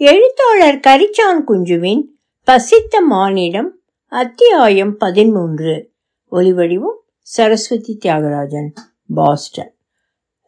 எழுத்தாளர் கரிச்சான் குஞ்சுவின் பசித்த மானிடம் அத்தியாயம் பதிமூன்று ஒலிவடிவும் சரஸ்வதி தியாகராஜன் பாஸ்டன்.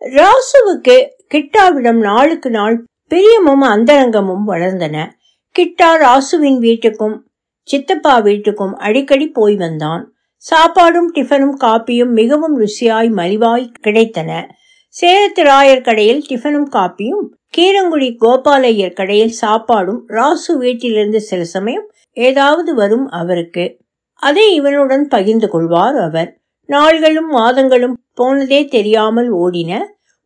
ராசுவுக்கு கிட்டாவிடம் நாளுக்கு நாள் பிரியமும் அந்தரங்கமும் வளர்ந்தன. கிட்டா ராசுவின் வீட்டுக்கும் சித்தப்பா வீட்டுக்கும் அடிக்கடி போய் வந்தான். சாப்பாடும் டிஃபனும் காப்பியும் மிகவும் ருசியாய் மலிவாய் கிடைத்தன. சேரத்து ராயர் கடையில் டிஃபனும் காப்பியும் கீரங்குடி கோபாலையர் கடையில் சாப்பாடும் ராசு வீட்டிலிருந்து சில சமயம் ஏதாவது வரும் அவருக்கு. அதை இவனுடன் பகிர்ந்து கொள்வார் அவர். நாள்களும் மாதங்களும் போனதே தெரியாமல் ஓடின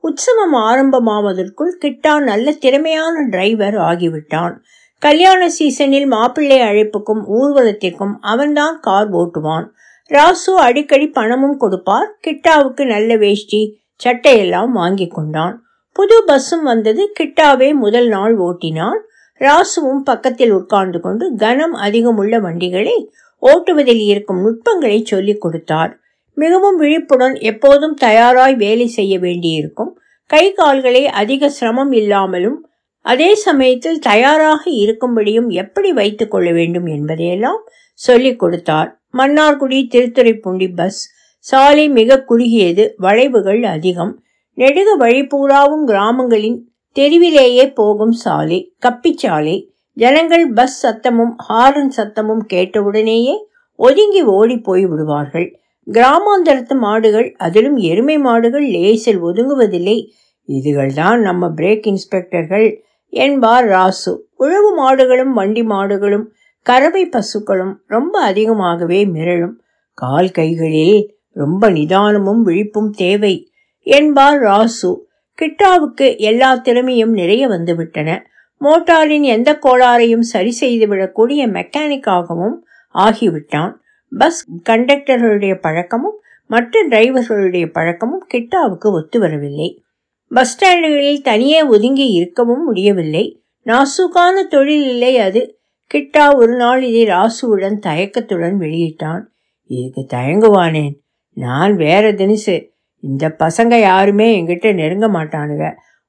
உற்சவம் ஆரம்பமாவதற்குள் கிட்டா நல்ல திறமையான டிரைவர் ஆகிவிட்டான். கல்யாண சீசனில் மாப்பிள்ளை அழைப்புக்கும் ஊர்வலத்திற்கும் அவன்தான் கார் ஓட்டுவான். ராசு அடிக்கடி பணமும் கொடுப்பார். கிட்டாவுக்கு நல்ல வேஷ்டி சட்டையெல்லாம் வாங்கி கொண்டான். புது பஸ்ஸும் வந்தது. கிட்டாவே முதல் நாள் ஓட்டினான். ராசுவும் பக்கத்தில் உட்கார்ந்து கொண்டு கனம் அதிகமுள்ள வண்டிகளை ஓட்டுவதில் இருக்கும் நுட்பங்களை சொல்லிக் கொடுத்தார். மிகவும் விழிப்புடன் எப்போதும் தயாராய் வேலை செய்ய வேண்டியிருக்கும். கை கால்களை அதிக சிரமம் இல்லாமலும் அதே சமயத்தில் தயாராக இருக்கும்படியும் எப்படி வைத்துக் கொள்ள வேண்டும் என்பதையெல்லாம் சொல்லிக் கொடுத்தார். மன்னார்குடி திருத்துறைப்பூண்டி பஸ் சாலை மிக குறுகியது வளைவுகள் அதிகம். நெடுக வழி பூராவும் கிராமங்களின் தெருவிலேயே போகும் சாலை கப்பிச்சாலை ஜனங்கள் பஸ் சத்தமும் ஹாரன் சத்தமும் கேட்டவுடனேயே ஒதுங்கி ஓடி போய் விடுவார்கள். கிராமாந்தரத்து மாடுகள் அதிலும் எருமை மாடுகள் லேசில் ஒதுங்குவதில்லை. இதுகள்தான் நம்ம பிரேக் இன்ஸ்பெக்டர்கள் என்பார் ராசு. உழவு மாடுகளும் வண்டி மாடுகளும் கறவை பசுக்களும் ரொம்ப அதிகமாகவே மிரளும். கால் கைகளில் ரொம்ப நிதானமும் விழிப்பும் தேவை. என்பார் ராசு. கிட்டாவுக்கு எல்லா திறமையும் நிறைய வந்துவிட்டன. மோட்டாரின் எந்த கோளாறையும் சரி செய்துவிடக்கூடிய மெக்கானிக்காகவும் ஆகிவிட்டான். பஸ் கண்டக்டர்களுடைய பழக்கமும் மற்ற டிரைவர்களுடைய பழக்கமும் கிட்டாவுக்கு ஒத்து வரவில்லை. பஸ் ஸ்டாண்டுகளில் தனியே ஒதுங்கி இருக்கவும் முடியவில்லை. நாசுக்கான தொழில் இல்லை அது. கிட்டா ஒரு நாள் இதை ராசுவுடன் தயக்கத்துடன் வெளியிட்டான். இதுக்கு தயங்குவானேன். நான் வேற தினசு இந்த பசங்க யாருமே என்கிட்ட நெருங்க மாட்டானுங்க.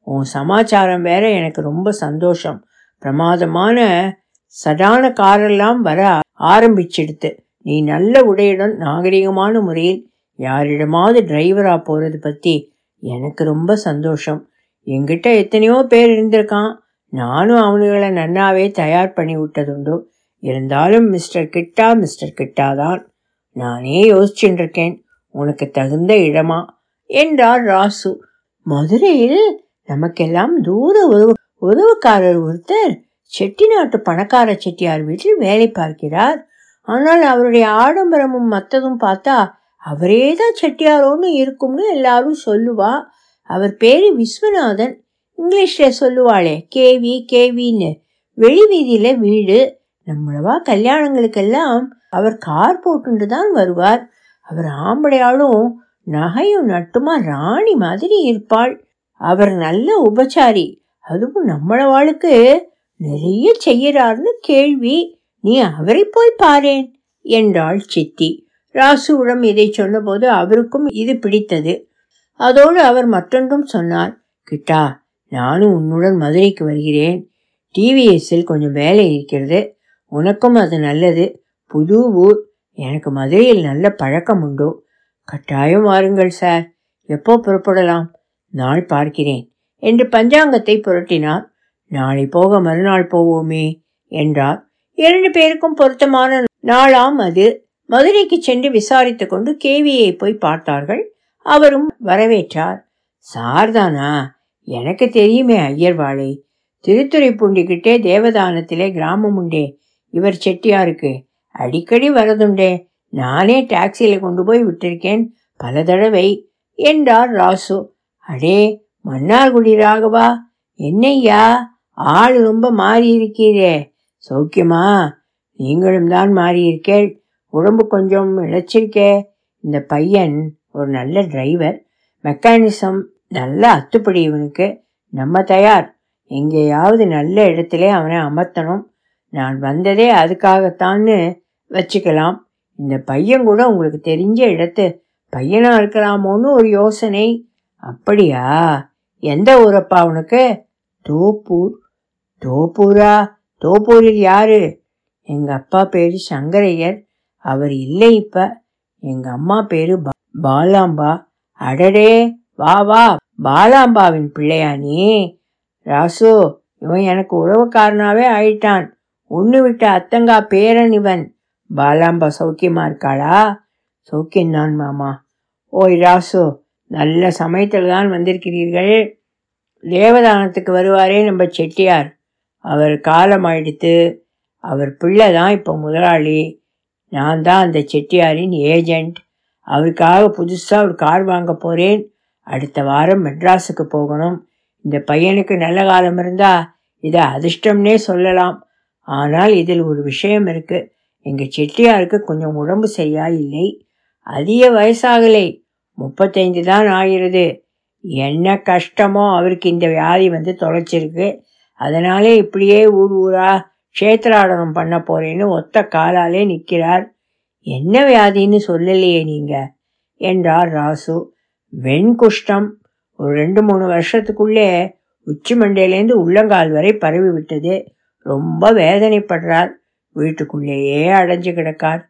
உன் சமாச்சாரம் வேற எனக்கு ரொம்ப சந்தோஷம். பிரமாதமான சடான காரெல்லாம் வர ஆரம்பிச்சிடுத்து. நீ நல்ல உடையுடன் நாகரிகமான முறையில் யாரிடமாவது டிரைவராக போகிறது பற்றி எனக்கு ரொம்ப சந்தோஷம். என்கிட்ட எத்தனையோ பேர் இருந்திருக்கான். நானும் அவனுங்களை நன்னாவே தயார் பண்ணி விட்டதுண்டு. இருந்தாலும் மிஸ்டர் கிட்டா மிஸ்டர் கிட்டா தான் நானே யோசிச்சுட்டு இருக்கேன். உனக்கு தகுந்த இடமா? என்றார் ராசு. மதுரையில் நமக்கெல்லாம் தூர உறவு உறவுக்காரர் ஒருத்தர் செட்டிநாட்டு பணக்கார செட்டியார் வீட்டில் வேலை பார்க்கிறார். ஆனால் அவருடைய ஆடம்பரமும் மற்றதும் பார்த்தா அவரே தான் செட்டியாரோன்னு இருக்கும்னு எல்லாரும் சொல்லுவா. அவர் பேரு விஸ்வநாதன். இங்கிலீஷில் சொல்லுவாளே கேவி கேவின்னு வெளி வீதியில் வீடு. நம்மளவா கல்யாணங்களுக்கெல்லாம் அவர் கார் போட்டுட்டு தான் வருவார். அவர் ஆம்படையாலும் நகையும் நட்டுமா? ராணி மாதிரி இருப்பாள். அவர் நல்ல உபச்சாரி. அதுவும் நம்மளவாளுக்கு நிறைய செய்யறார்னு கேள்வி. நீ அவரை போய் பாரேன் என்றாள் சித்தி. ராசுவிடம் இதை சொன்னபோது அவருக்கும் இது பிடித்தது. அதோடு அவர் மற்றொன்றும் சொன்னார். கிட்டா நானும் உன்னுடன் மதுரைக்கு வருகிறேன். டிவிஎஸ்ஸில் கொஞ்சம் வேலை இருக்கிறது. உனக்கும் அது நல்லது. புது ஊர். எனக்கு மதுரையில் நல்ல பழக்கம் உண்டு. கட்டாயம் வாருங்கள் சார். எப்போ புறப்படலாம்? நாள் பார்க்கிறேன். என்று பஞ்சாங்கத்தை புரட்டினார். நாளை போக மறுநாள் போவோமே என்றார். இரண்டு பேருக்கும் பொருத்தமான நாளாம் அது. மதுரைக்கு சென்று விசாரித்து கொண்டு கேவியை போய் பார்த்தார்கள். அவரும் வரவேற்றார். சார்தானா? எனக்கு தெரியுமே ஐயர்வாளை. திருத்துறைப்பூண்டிக்கிட்டே தேவதானத்திலே கிராமம் உண்டே. இவர் செட்டியாருக்கு அடிக்கடி வரதுண்டே. நானே டாக்ஸியில் கொண்டு போய் விட்டிருக்கேன். பல தடவை. என்றார் ராசு. அடே மன்னார்குடி ராகவா? என்னையா? ஆள் ரொம்ப மாறி இருக்கிறே சௌக்கியமா? நீங்களும் தான் மாறியிருக்கேள். உடம்பு கொஞ்சம் இழைச்சிருக்கே இந்த பையன் ஒரு நல்ல டிரைவர் மெக்கானிசம் நல்ல அத்துப்படி இவனுக்கு நம்ம தயார். எங்கேயாவது நல்ல இடத்துல அவனை அமர்த்தணும். நான் வந்ததே அதுக்காகத்தான்னு வச்சுக்கலாம். இந்த பையன் கூட உங்களுக்கு தெரிஞ்ச இடத்து பையனாக இருக்கலாமோன்னு ஒரு யோசனை. அப்படியா? எந்த ஊரப்பா உனக்கு? தோப்பூர். தோப்பூரா? தோப்பூரில் யாரு? எங்கள் அப்பா பேர் சங்கரையர். அவர் இல்லை இப்போ. எங்கள் அம்மா பேர் பாலாம்பா. அடடே! வா வா! பாலாம்பாவின் பிள்ளையா நீ? ராசு இவன் எனக்கு உறவுக்காரனாவே ஆயிட்டான். ஒன்று விட்ட அத்தங்கா பேரன் இவன். பாலாம்பா சௌக்கியமா இருக்காளா? சௌக்கியம்தான் மாமா. ஓய் ராசு நல்ல சமயத்தில் தான் வந்திருக்கிறீர்கள். தேவதானத்துக்கு வருவாரே நம்ம செட்டியார். அவர் காலமாயிடுத்து அவர் பிள்ளை தான் இப்போ முதலாளி. நான் தான் அந்த செட்டியாரின் ஏஜெண்ட் அவருக்காக புதுசாக ஒரு கார் வாங்க போகிறேன் அடுத்த வாரம் மெட்ராஸுக்கு போகணும். இந்த பையனுக்கு நல்ல காலம் இருந்தால் இதை அதிர்ஷ்டம்னே சொல்லலாம். ஆனால் இதில் ஒரு விஷயம் இருக்குது எங்கள் செட்டியாருக்கு கொஞ்சம் உடம்பு சரியா இல்லை அதிக வயசாகலை. முப்பத்தைந்து தான் ஆகிறது. என்ன கஷ்டமோ அவருக்கு இந்த வியாதி வந்து தொலைச்சிருக்கு. அதனாலே இப்படியே ஊர் ஊரா க்ஷேத்ராடனம் பண்ண போறேன்னு ஒத்த காலாலே நிற்கிறார் என்ன வியாதின்னு சொல்லலையே நீங்க? என்றார் ராசு. வெண்குஷ்டம். ஒரு ரெண்டு மூணு வருஷத்துக்குள்ளே உச்சி மண்டையிலேருந்து உள்ளங்கால் வரை பரவி விட்டது ரொம்ப வேதனைப்படுறார். வீட்டுக்குள்ளேயே அடைஞ்சு கிடக்கார்.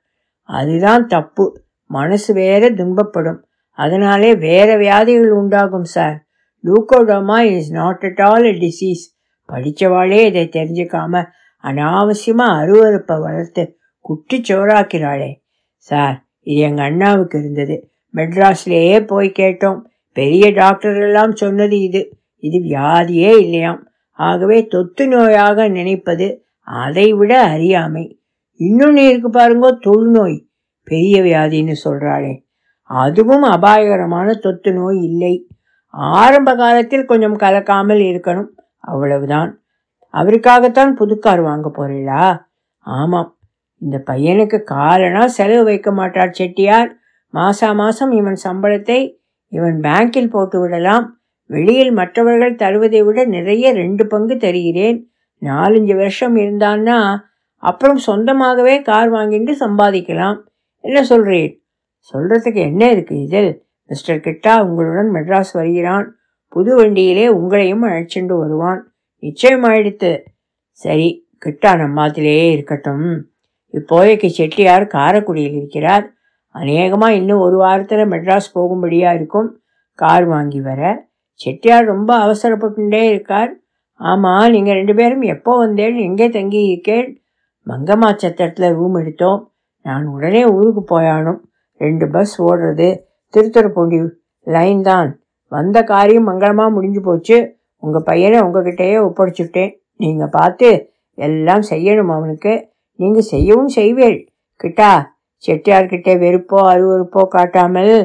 அதுதான் தப்பு. மனசு வேற துன்பப்படும். அதனாலே வேற வியாதிகள் உண்டாகும் sir. Leucoderma is not at all a disease படித்தவாளே இதை தெரிஞ்சுக்காம அனாவசியமாக அருவருப்பை வளர்த்து குட்டி சோறாக்கிறாளே சார் இது எங்கள் அண்ணாவுக்கு இருந்தது. மெட்ராஸ்லேயே போய் கேட்டோம். பெரிய டாக்டர் எல்லாம் சொன்னது இது. இது வியாதியே இல்லையாம். ஆகவே தொத்து நோயாக நினைப்பது அதை விட அறியாமை. இன்னொன்று இருக்கு பாருங்க தொழுநோய். பெரிய வியாதின்னு சொல்கிறாளே அதுவும் அபாயகரமான தொத்து நோய் இல்லை. ஆரம்ப காலத்தில் கொஞ்சம் கலக்காமல் இருக்கணும். அவ்வளவுதான். அவருக்காகத்தான் புதுக்கார் வாங்க போறீங்களா ஆமாம். இந்த பையனுக்கு காலனா செலவு வைக்க மாட்டார் செட்டியார். மாசா மாசம் இவன் சம்பளத்தை இவன் பேங்கில் போட்டு விடலாம். வெளியில் மற்றவர்கள் தருவதை விட நிறைய ரெண்டு பங்கு தருகிறேன். நாலஞ்சு வருஷம் இருந்தான்னா அப்புறம் சொந்தமாகவே கார் வாங்கிட்டு சம்பாதிக்கலாம். என்ன சொல்கிறேன் சொல்கிறதுக்கு என்ன இருக்குது இதில்? மிஸ்டர் கிட்டா உங்களுடன் மெட்ராஸ் வருகிறான். புது வண்டியிலே உங்களையும் அழைச்சிண்டு வருவான். நிச்சயமாயிடுத்து சரி கிட்டா நம்மாத்திலேயே இருக்கட்டும். இப்போதைக்கு செட்டியார் காரைக்குடியில் இருக்கிறார். அநேகமாக இன்னும் ஒரு வாரத்தில் மெட்ராஸ் போகும்படியாக இருக்கும். கார் வாங்கி வர. செட்டியார் ரொம்ப அவசரப்பட்டுட்டே இருக்கார். ஆமாம் நீங்கள் ரெண்டு பேரும் எப்போ வந்தேன் எங்கே தங்கி இருக்கேன்? மங்கம்மா சத்திரத்தில் ரூம் எடுத்தோம். நான் உடனே ஊருக்கு போயானும். ரெண்டு பஸ் ஓடுறது. திருத்துறைப்பூண்டி லைன் தான். வந்த காரியம் மங்களமாக முடிஞ்சு போச்சு. உங்கள் பையனை உங்ககிட்டயே ஒப்படைச்சுட்டேன். நீங்கள் பார்த்து எல்லாம் செய்யணும் அவனுக்கு. நீங்கள் செய்யவும் செய்வேள். கிட்டா செட்டியார்கிட்ட வெறுப்போ அருவருப்போ காட்டாமல்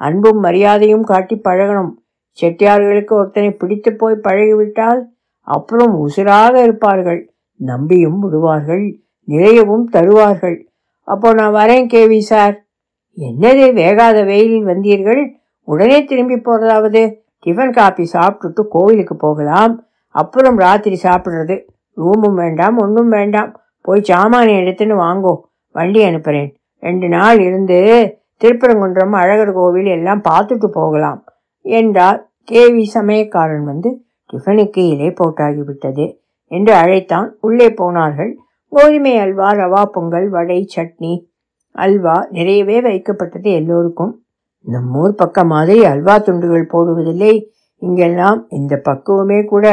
அன்பும் மரியாதையும் காட்டி பழகணும். செட்டியார்களுக்கு ஒருத்தனை பிடித்து போய் பழகிவிட்டால் அப்புறம் உசுராக இருப்பார்கள். நம்பியும் விடுவார்கள். நிறையவும் தருவார்கள். அப்போ நான் வரேன் கேவி சார். என்னது வேகாத வெயிலில் வந்தீர்கள்? உடனே திரும்பி போகிறதாவது டிஃபன் காப்பி சாப்பிட்டுட்டு கோவிலுக்கு போகலாம். அப்புறம் ராத்திரி சாப்பிட்றது. ரூமும் வேண்டாம் ஒன்றும் வேண்டாம். போய் சாமானை எடுத்துன்னு வாங்கோ. வண்டி அனுப்புகிறேன் ரெண்டு நாள் இருந்து திருப்பரங்குன்றம் அழகர் கோவில் எல்லாம் பார்த்துட்டு போகலாம் என்றார். கேவி சமயக்காரன் வந்து டிஃபனுக்கு இலை போட்டாகிவிட்டது என்று அழைத்தான். உள்ளே போனார்கள். கோதுமை அல்வா ரவா பொங்கல் வடை சட்னி அல்வா நிறையவே வைக்கப்பட்டது எல்லோருக்கும். நம்மூர் பக்கம் மாதிரி அல்வா துண்டுகள் போடுவதில்லை. இங்கெல்லாம் இந்த பக்குவமே கூட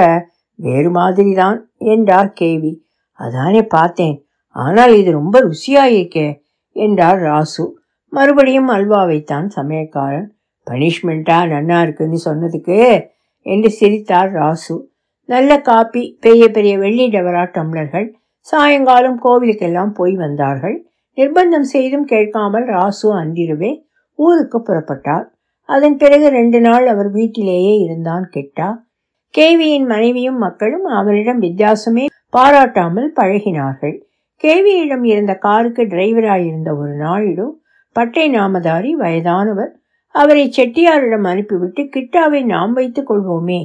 வேறு மாதிரி தான் என்றார் கேவி. அதானே பார்த்தேன். ஆனால் இது ரொம்ப ருசியாயிருக்கே என்றார் ராசு. மறுபடியும் அல்வா வைத்தான் சமயக்காரன். பனிஷ்மெண்ட்டா நன்னா இருக்குன்னு சொன்னதுக்கு என்று சிரித்தார் ராசு. நல்ல காப்பி பெரிய பெரிய வெள்ளி டவரா டம்ளர்கள். சாயங்காலம் கோவிலுக்கெல்லாம் போய் வந்தார்கள். நிர்பந்தம் செய்தும் கேட்காமல் ராசு அன்றிரவே ஊருக்கு புறப்பட்டார். அதன் பிறகு ரெண்டு நாள் அவர் வீட்டிலேயே இருந்தான் கெட்டா. கேவியின் மனைவியும் மக்களும் அவரிடம் வித்தியாசமே பாராட்டாமல் பழகினார்கள். கேவியிடம் இருந்த காருக்கு டிரைவராயிருந்த ஒரு நாயுடு பட்டை நாமதாரி வயதானவர் அவரை செட்டியாரிடம் அனுப்பிவிட்டு கிட்டாவை நாம் வைத்துக் கொள்வோமே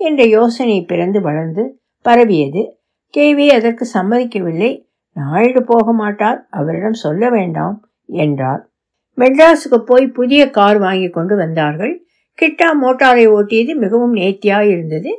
என்ற யோசனை பிறந்து வளர்ந்து பரவியது. கேவி அதற்கு சம்மதிக்கவில்லை. நாயுடு போக மாட்டார். அவரிடம் சொல்ல வேண்டாம் என்றார். மெட்ராஸுக்கு போய் புதிய கார் வாங்கி கொண்டு வந்தார்கள். கிட்டா மோட்டாரை ஓட்டியது மிகவும் நேர்த்தியாக இருந்தது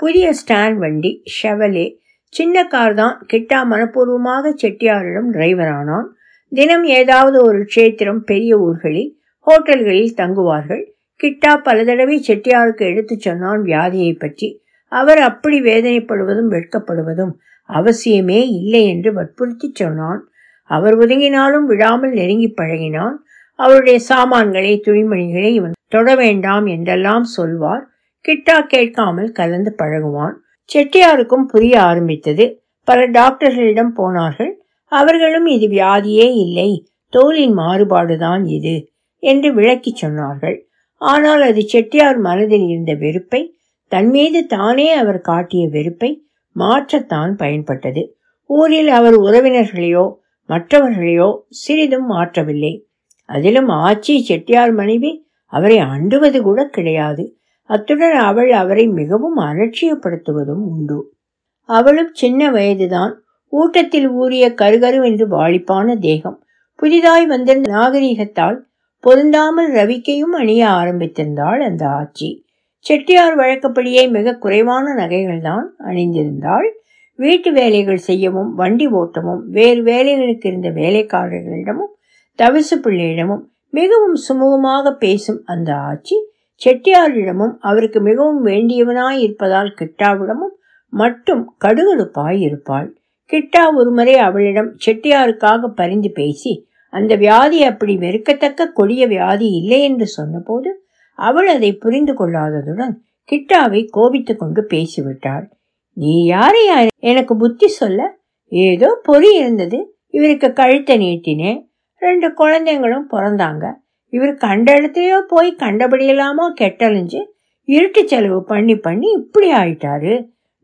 புதிய ஸ்டாண்ட் வண்டி ஷெவலே சின்ன கார் தான். கிட்டா மனப்பூர்வமாக செட்டியாரிடம் டிரைவர் ஆனான் தினம் ஏதாவது ஒரு க்ஷேத்திரம் பெரிய ஊர்களில் ஹோட்டல்களில் தங்குவார்கள். கிட்டா பல தடவை செட்டியாருக்கு எடுத்துச் சொன்னான் வியாதியை பற்றி. அவர் அப்படி வேதனைப்படுவதும் வெட்கப்படுவதும் அவசியமே இல்லை என்று வற்புறுத்தி சொன்னான். அவர் ஒதுங்கினாலும் விடாமல் நெருங்கி பழகினான். அவருடைய சாமான்களை துணிமணிகளை இவன் தொட வேண்டாம் என்றெல்லாம் சொல்வார். கிட்டா கேட்காமல் கலந்து பழகுவான். செட்டியாருக்கும் புரிய ஆரம்பித்தது. பல டாக்டர்களிடம் போனார்கள். அவர்களும் இது வியாதியே இல்லை. தோலின் மாறுபாடுதான் இது. என்று விளக்கிச் சொன்னார்கள். ஆனால் அது செட்டியார் மனதில் இருந்த வெறுப்பை தன் மீது தானே அவர் காட்டிய வெறுப்பை மாற்றத்தான் பயன்பட்டது. ஊரில் அவர் உறவினர்களையோ மற்றவர்களையோ சிறிதும் மாற்றவில்லை. அதிலும் ஆச்சி செட்டியார் மனைவி அவரை அண்டுவது கூட கிடையாது. அத்துடன் அவள் அவரை மிகவும் அலட்சியப்படுத்துவதும் உண்டு. அவளும் சின்ன வயதுதான் ஊட்டத்தில் ஊறிய கருகருவென்று வாழிப்பான தேகம். புதிதாய் வந்த நாகரிகத்தால் பொருந்தாமல் ரவிக்கையும் அணிய ஆரம்பித்திருந்தாள் அந்த ஆச்சி. செட்டியார் வழக்கப்படியே மிக குறைவான நகைகள் தான் அணிந்திருந்தாள். வீட்டு வேலைகள் செய்யவும் வண்டி ஓட்டமும் வேறு வேலைகளுக்கு இருந்த வேலைக்காரர்களிடமும் தவிசு பிள்ளையிடமும் மிகவும் சுமூகமாக பேசும் அந்த ஆட்சி செட்டியாரிடமும் அவருக்கு மிகவும் வேண்டியவனாய் இருப்பதால் கிட்டாவிடமும் மட்டும் கடுகடுப்பாய் இருப்பாள். கிட்டா ஒருமுறை அவளிடம் செட்டியாருக்காக பரிந்து பேசி அந்த வியாதி அப்படி வெறுக்கத்தக்க கொடிய வியாதி இல்லை என்று சொன்னபோது அவள் அதை புரிந்து கொள்ளாததுடன் கிட்டாவை கோபித்து கொண்டு பேசிவிட்டாள். நீ யாரையா எனக்கு புத்தி சொல்ல? ஏதோ பொறி இருந்தது. இவருக்கு கழுத்தை நீட்டினேன். ரெண்டு குழந்தைங்களும் பிறந்தாங்க. இவர் கண்ட இடத்துலயோ போய் கண்டபடியெல்லாமோ கெட்டழிஞ்சு இருட்டு செலவு பண்ணி பண்ணி இப்படி ஆயிட்டாரு.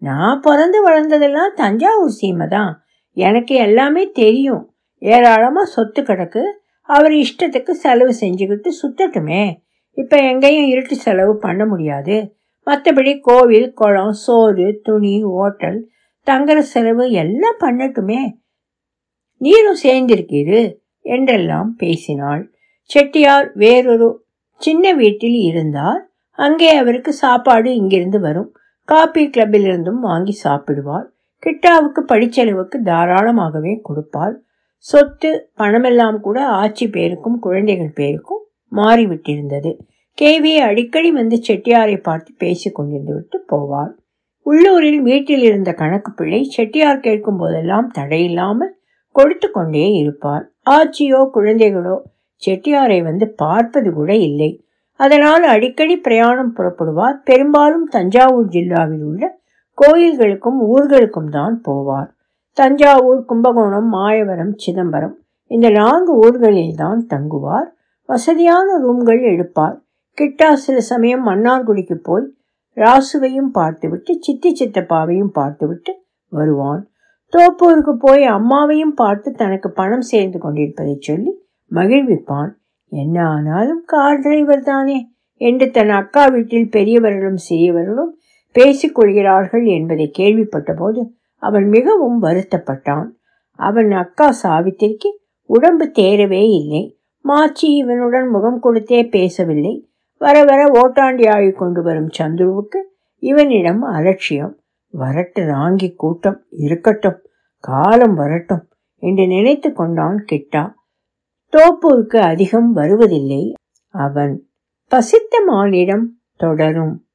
நான் பிறந்து வளர்ந்ததெல்லாம் தஞ்சாவூர் சீமை தான். எனக்கு எல்லாமே தெரியும். ஏராளமாக சொத்து கிடக்கு. அவர் இஷ்டத்துக்கு செலவு செஞ்சுக்கிட்டு சுத்தட்டுமே. இப்போ எங்கேயும் இருட்டு செலவு பண்ண முடியாது. மற்றபடி கோவில் குளம் சோறு துணி ஓட்டல் தங்குற செலவு எல்லாம் பண்ணட்டுமே. நீரும் சேர்ந்திருக்கீரு என்றெல்லாம் பேசினாள். செட்டியார் வேறொரு சின்ன வீட்டில் இருந்தார். அங்கே அவருக்கு சாப்பாடு இங்கிருந்து வரும். காபி கிளப்பிலிருந்தும் வாங்கி சாப்பிடுவார். கிட்டாவுக்கு படிச்செலவுக்கு தாராளமாகவே கொடுப்பார். சொத்து பணமெல்லாம் கூட ஆட்சி பேருக்கும் குழந்தைகள் பேருக்கும் மாறிவிட்டிருந்தது. கேவி அடிக்கடி வந்து செட்டியாரை பார்த்து பேசிக் கொண்டிருந்து விட்டு போவார் உள்ளூரில் வீட்டில் இருந்த கணக்கு பிள்ளை செட்டியார் கேட்கும் போதெல்லாம் தடையில்லாமல் கொடுத்து கொண்டே இருப்பார் ஆச்சியோ குழந்தைகளோ செட்டியாரை வந்து பார்ப்பது கூட இல்லை. அதனால் அடிக்கடி பிரயாணம் புறப்படுவார் பெரும்பாலும் தஞ்சாவூர் ஜில்லாவில் உள்ள கோயில்களுக்கும் ஊர்களுக்கும் தான் போவார் தஞ்சாவூர் கும்பகோணம் மாயவரம் சிதம்பரம். இந்த நான்கு ஊர்களில் தான் தங்குவார். வசதியான ரூம்கள் எடுப்பார். கிட்டா சில சமயம் மன்னார்குடிக்கு போய் ராசுவையும் பார்த்துவிட்டு சித்தி சித்தப்பாவையும் பார்த்துவிட்டு வருவான். தோப்பூருக்கு போய் அம்மாவையும் பார்த்து தனக்கு பணம் சேர்ந்து கொண்டிருப்பதை சொல்லி மகிழ்விப்பான். என்ன ஆனாலும் கார் டிரைவர் தானே என்று தன் அக்கா வீட்டில் பெரியவர்களும் சிறியவர்களும் பேசிக்கொள்கிறார்கள் என்பதை கேள்விப்பட்டபோது அவன் மிகவும் வருத்தப்பட்டான். அவன் அக்கா சாவித்திரிக்கு உடம்பு தேரவே இல்லை. மாச்சி இவனுடன் முகம் கொடுத்தே பேசவில்லை. வர வர ஓட்டாண்டி ஆகி கொண்டு வரும் சந்துருவுக்கு இவனிடம் அலட்சியம். வரட்டு ராங்கி கூட்டம் இருக்கட்டும் காலம் வரட்டும் என்று நினைத்து கொண்டான் கிட்டா. தோப்பூருக்கு அதிகம் வருவதில்லை. அவன் பசித்த மானிடம் தொடரும்.